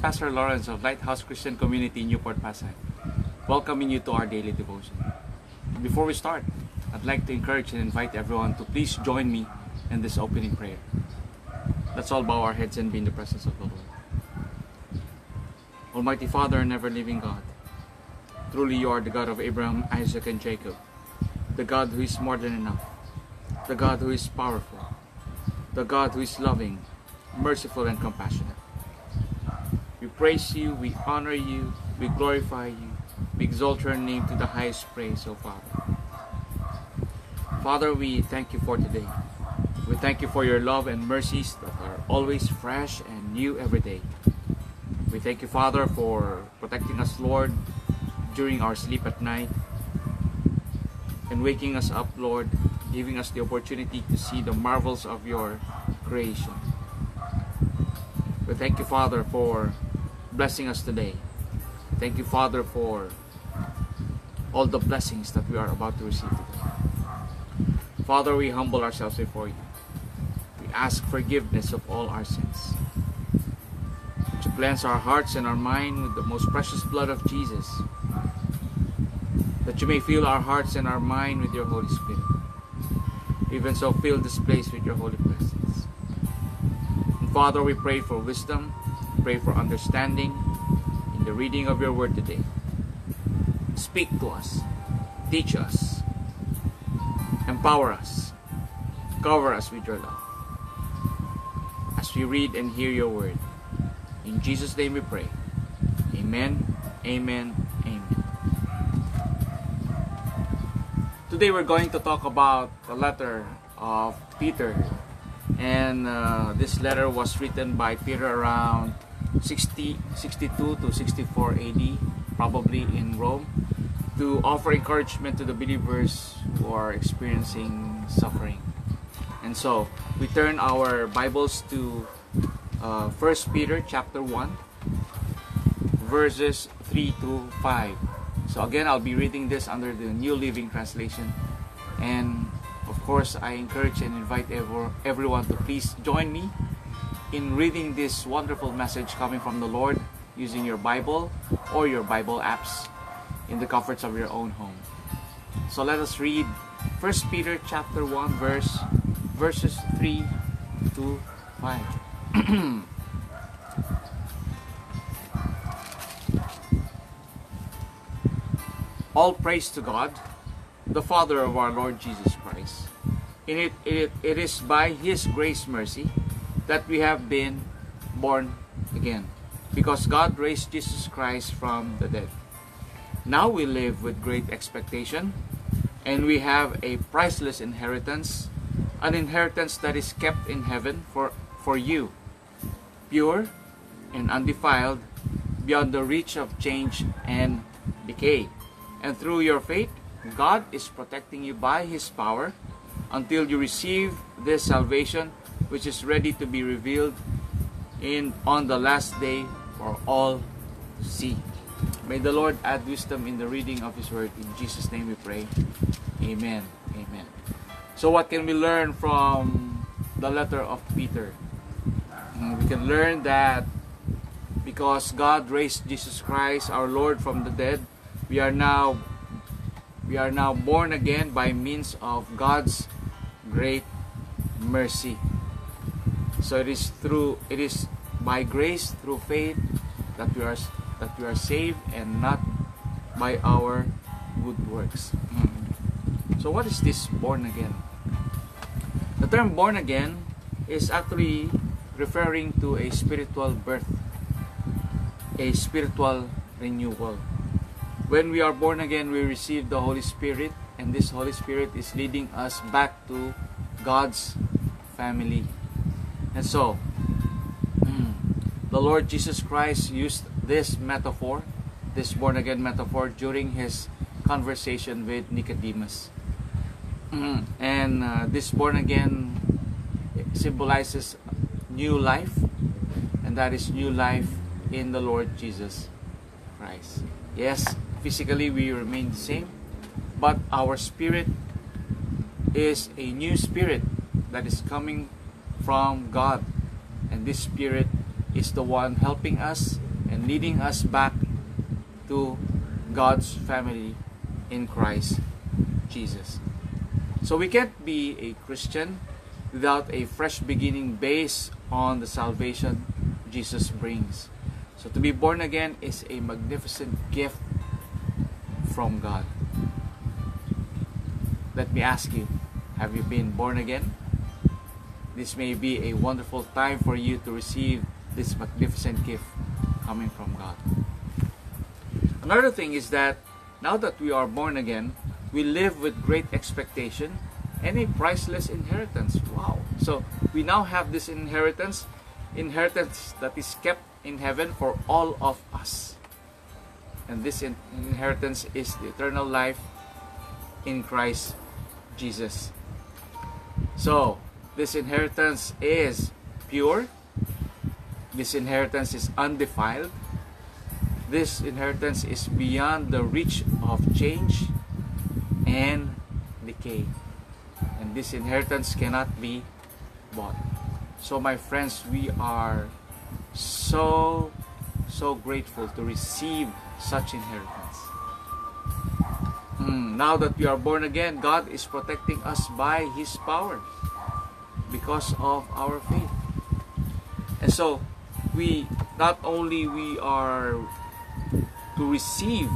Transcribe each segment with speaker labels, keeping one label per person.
Speaker 1: Pastor Lawrence of Lighthouse Christian Community, Newport, Pasay, welcoming you to our daily devotion. Before we start, I'd like to encourage and invite everyone to please join me in this opening prayer. Let's all bow our heads and be in the presence of the Lord. Almighty Father and ever living God, truly you are the God of Abraham, Isaac, and Jacob, the God who is more than enough, the God who is powerful, the God who is loving, merciful, and compassionate. We praise you, we honor you, we glorify you, we exalt your name to the highest praise, O Father. Father, we thank you for today. We thank you for your love and mercies that are always fresh and new every day. We thank you, Father, for protecting us, Lord, during our sleep at night and waking us up, Lord, giving us the opportunity to see the marvels of your creation. We thank you, Father, for blessing us today. Thank you, Father, for all the blessings that we are about to receive today. Father, we humble ourselves before you. We ask forgiveness of all our sins. To cleanse our hearts and our mind with the most precious blood of Jesus. That you may fill our hearts and our mind with your Holy Spirit. Even so, fill this place with your holy presence. And Father, we pray for wisdom, pray for understanding in the reading of your word today. Speak to us, teach us, empower us, cover us with your love. As we read and hear your word, in Jesus' name we pray. Amen, amen, amen. Today we're going to talk about the letter of Peter. And uh, this letter was written by Peter around 60, 62 to 64 AD, probably in Rome, to offer encouragement to the believers who are experiencing suffering. And so we turn our Bibles to uh, 1 Peter chapter 1, verses 3 to 5. So again, I'll be reading this under the New Living Translation. And of course, I encourage and invite ever, everyone to please join me in reading this wonderful message coming from the Lord using your Bible or your Bible apps in the comforts of your own home. So let us read 1 Peter chapter 1 verse verses 3 to 5. All praise to God, the Father of our Lord Jesus Christ. In it, it, it is by His grace mercy that we have been born again, because God raised Jesus Christ from the dead. Now we live with great expectation, and we have a priceless inheritance, an inheritance that is kept in heaven for, for you, pure and undefiled, beyond the reach of change and decay. And through your faith, God is protecting you by His power until you receive this salvation which is ready to be revealed in on the last day for all to see. May the Lord add wisdom in the reading of His word. In Jesus' name we pray. Amen. Amen. So what can we learn from the letter of Peter? Uh, we can learn that because God raised Jesus Christ, our Lord, from the dead, we are now we are now born again by means of God's great mercy. So it is through it is by grace through faith that we are that we are saved and not by our good works. Hmm. So what is this born again? The term born again is actually referring to a spiritual birth, a spiritual renewal. When we are born again, we receive the Holy Spirit, and this Holy Spirit is leading us back to God's family. And so, the Lord Jesus Christ used this metaphor, this born again metaphor, during his conversation with Nicodemus. And uh, this born again symbolizes new life, and that is new life in the Lord Jesus Christ. Yes, physically we remain the same, but our spirit is a new spirit that is coming from God, and this spirit is the one helping us and leading us back to God's family in Christ Jesus. So we can't be a Christian without a fresh beginning based on the salvation Jesus brings. So to be born again is a magnificent gift from God. Let me ask you, have you been born again? This may be a wonderful time for you to receive this magnificent gift coming from God. Another thing is that now that we are born again, we live with great expectation and a priceless inheritance. Wow. So we now have this inheritance, inheritance that is kept in heaven for all of us. And this inheritance is the eternal life in Christ Jesus. So, this inheritance is pure. This inheritance is undefiled. This inheritance is beyond the reach of change and decay. And this inheritance cannot be bought. So, my friends, we are so, so grateful to receive such inheritance. Mm, now that we are born again, God is protecting us by His power because of our faith. And so, we not only we are to receive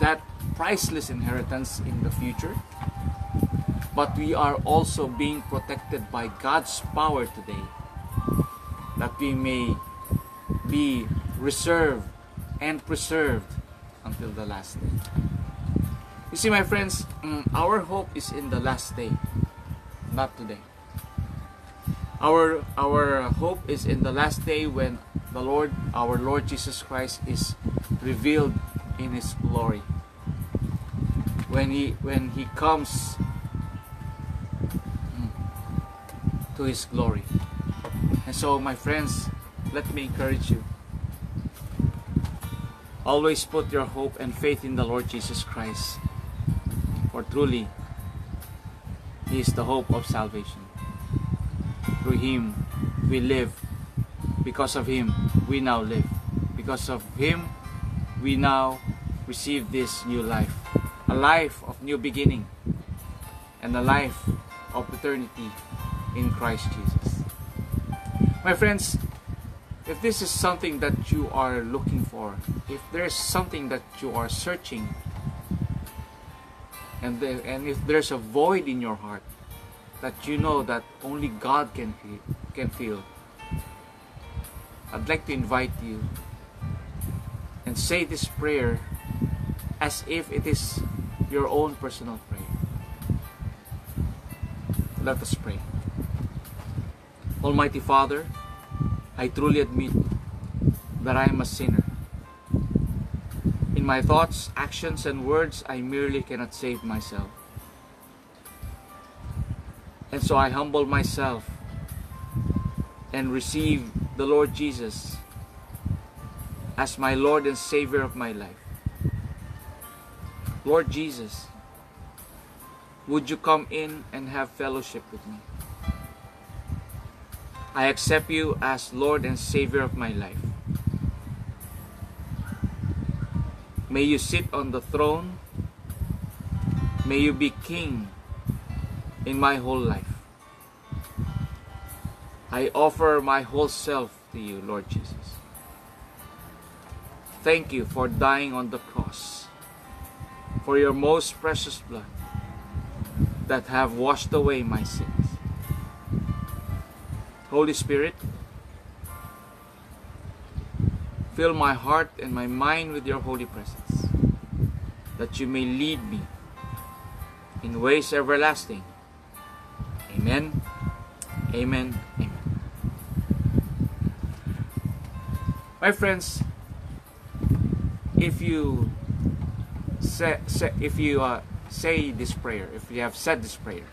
Speaker 1: that priceless inheritance in the future, but we are also being protected by God's power today that we may be reserved and preserved until the last day. You see, my friends, mm, our hope is in the last day, not today. Our our hope is in the last day when the Lord, our Lord Jesus Christ, is revealed in His glory. When He when He comes mm, to His glory. And so, my friends, let me encourage you. Always put your hope and faith in the Lord Jesus Christ. For truly, He is the hope of salvation. Through Him, we live. Because of Him, we now live. Because of Him, we now receive this new life. A life of new beginning. And a life of eternity in Christ Jesus. My friends, if this is something that you are looking for, if there's something that you are searching, and, the, and if there's a void in your heart that you know that only God can feel, can feel, I'd like to invite you and say this prayer as if it is your own personal prayer. Let us pray. Almighty Father, I truly admit that I am a sinner. In my thoughts, actions, and words, I merely cannot save myself. And so I humble myself and receive the Lord Jesus as my Lord and Savior of my life. Lord Jesus, would you come in and have fellowship with me? I accept you as Lord and Savior of my life. May you sit on the throne. May you be King in my whole life. I offer my whole self to you, Lord Jesus. Thank you for dying on the cross, for your most precious blood that have washed away my sins. Holy Spirit, fill my heart and my mind with your holy presence, that you may lead me in ways everlasting. Amen. Amen. Amen. My friends, if you say, say if you uh, say this prayer, if you have said this prayer,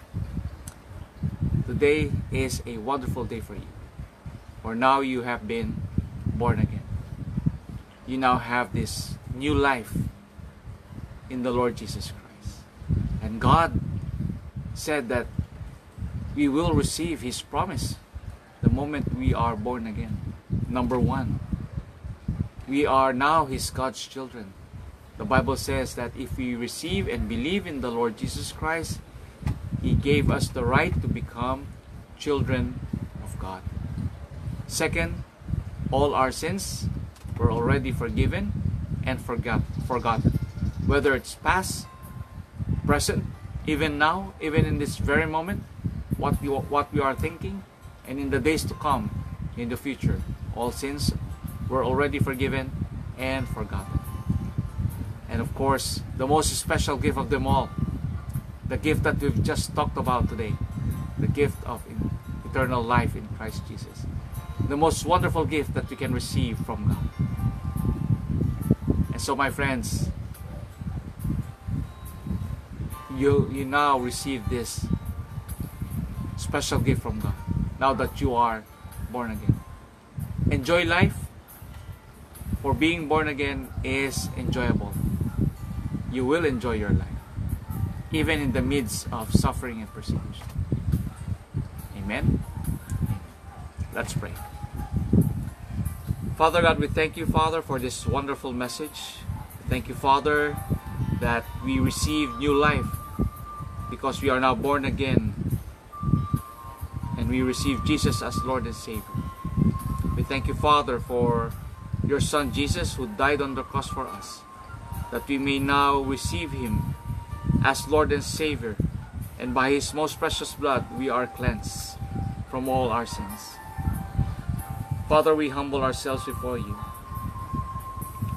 Speaker 1: Today is a wonderful day for you. For now you have been born again. You now have this new life in the Lord Jesus Christ. And God said that we will receive His promise the moment we are born again. Number one, we are now His God's children. The Bible says that if we receive and believe in the Lord Jesus Christ, He gave us the right to become children of God. Second, all our sins were already forgiven and forgot, forgotten. Whether it's past, present, even now, even in this very moment, what we, what we are thinking, and in the days to come, in the future, all sins were already forgiven and forgotten. And of course, the most special gift of them all, the gift that we've just talked about today, the gift of eternal life in Christ Jesus the most wonderful gift that we can receive from God. And so, my friends, you, you now receive this special gift from God now that you are born again. Enjoy life, for being born again is enjoyable. You will enjoy your life, even in the midst of suffering and persecution. Amen. Let's pray. Father God, we thank you, Father, for this wonderful message. Thank you, Father, that we receive new life because we are now born again we receive Jesus as Lord and Savior. We thank you, Father, for your Son Jesus who died on the cross for us, that we may now receive Him as Lord and Savior, and by His most precious blood we are cleansed from all our sins. Father, we humble ourselves before you.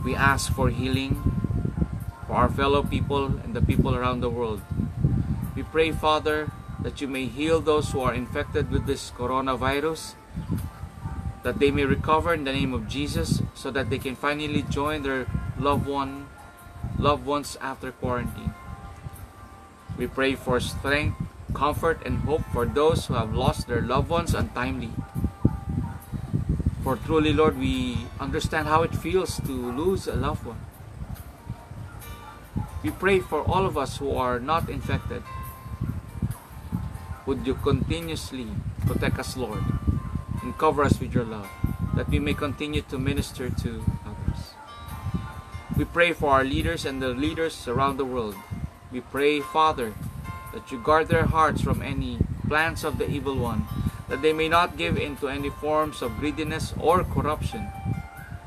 Speaker 1: We ask for healing for our fellow people and the people around the world. We pray, Father, that you may heal those who are infected with this coronavirus, that they may recover in the name of Jesus, so that they can finally join their loved one, loved ones after quarantine. We pray for strength, comfort, and hope for those who have lost their loved ones untimely. For truly, Lord, we understand how it feels to lose a loved one. We pray for all of us who are not infected. Would you continuously protect us, Lord, and cover us with your love, that we may continue to minister to others. We pray for our leaders and the leaders around the world. We pray, Father, that you guard their hearts from any plans of the evil one that they may not give in to any forms of greediness or corruption,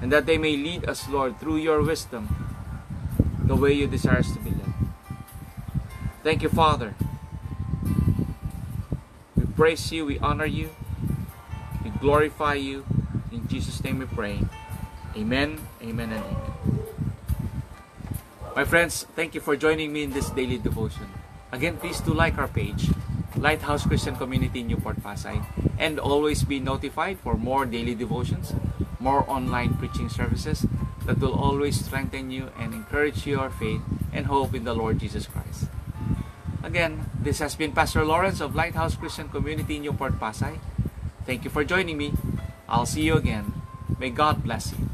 Speaker 1: and that they may lead us, Lord, through your wisdom, the way you desire us to be led. Thank you, Father. We praise you, we honor you, we glorify you. In Jesus' name we pray. Amen, amen, and amen. My friends, thank you for joining me in this daily devotion. Again, please do like our page Lighthouse Christian Community Newport Pasay and always be notified for more daily devotions, more online preaching services that will always strengthen you and encourage your faith and hope in the Lord Jesus Christ. Again, this has been Pastor Lawrence of Lighthouse Christian Community Newport Pasay. Thank you for joining me. I'll see you again. May God bless you.